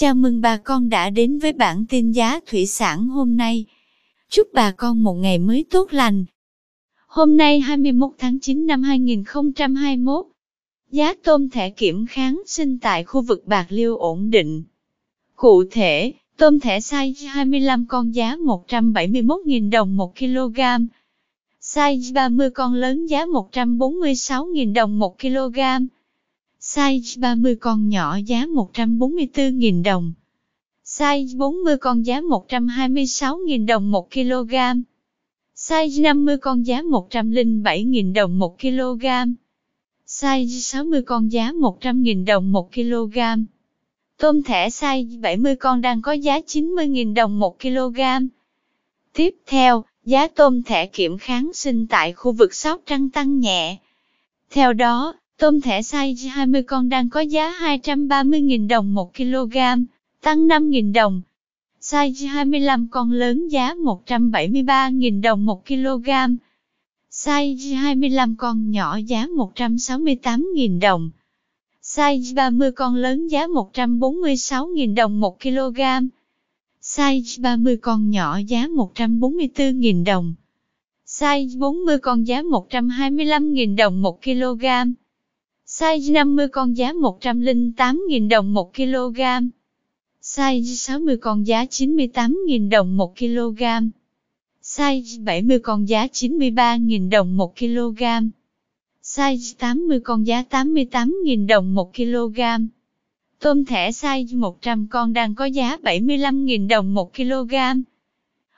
Chào mừng bà con đã đến với bản tin giá thủy sản hôm nay. Chúc bà con một ngày mới tốt lành. Hôm nay 21 tháng 9 năm 2021, giá tôm thẻ kiểm kháng sinh tại khu vực Bạc Liêu ổn định. Cụ thể, tôm thẻ size 25 con giá 171.000 đồng 1 kg, size 30 con lớn giá 146.000 đồng 1 kg, size 30 con nhỏ giá 144.000 đồng, size 40 con giá 126.000 đồng 1 kg, size 50 con giá 107.000 đồng 1 kg, size 60 con giá 100.000 đồng 1 kg. Tôm thẻ size 70 con đang có giá 90.000 đồng 1 kg. Tiếp theo, giá tôm thẻ kiểm kháng sinh tại khu vực Sóc Trăng tăng nhẹ. Theo đó, tôm thẻ size 20 con đang có giá 230.000 đồng 1 kg, tăng 5.000 đồng. Size 25 con lớn giá 173.000 đồng 1 kg. Size 25 con nhỏ giá 168.000 đồng. Size 30 con lớn giá 146.000 đồng 1 kg. Size 30 con nhỏ giá 144.000 đồng. Size 40 con giá 125.000 đồng 1 kg. Size 50 con giá 108.000 đồng 1 kg. Size 60 con giá 98.000 đồng 1 kg. Size 70 con giá 93.000 đồng 1 kg. Size 80 con giá 88.000 đồng 1 kg. Tôm thẻ size 100 con đang có giá 75.000 đồng 1 kg.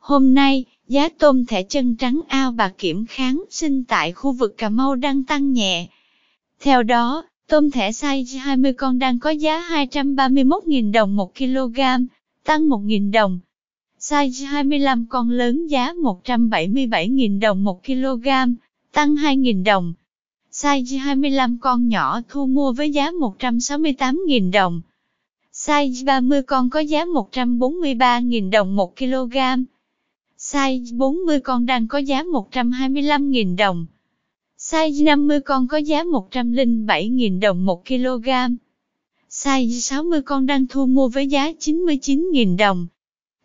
Hôm nay, giá tôm thẻ chân trắng ao bà kiểm kháng sinh tại khu vực Cà Mau đang tăng nhẹ. Theo đó, tôm thẻ size 20 con đang có giá 231.000 đồng 1 kg, tăng 1.000 đồng. Size 25 con lớn giá 177.000 đồng 1 kg, tăng 2.000 đồng. Size 25 con nhỏ thu mua với giá 168.000 đồng. Size 30 con có giá 143.000 đồng 1 kg. Size 40 con đang có giá 125.000 đồng. Size 50 con có giá 107.000 đồng 1 kg. Size 60 con đang thu mua với giá 99.000 đồng.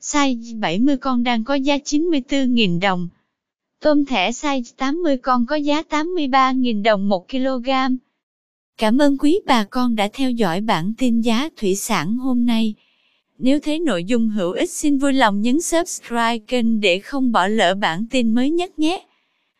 Size 70 con đang có giá 94.000 đồng. Tôm thẻ size 80 con có giá 83.000 đồng 1 kg. Cảm ơn quý bà con đã theo dõi bản tin giá thủy sản hôm nay. Nếu thấy nội dung hữu ích, xin vui lòng nhấn subscribe kênh để không bỏ lỡ bản tin mới nhất nhé.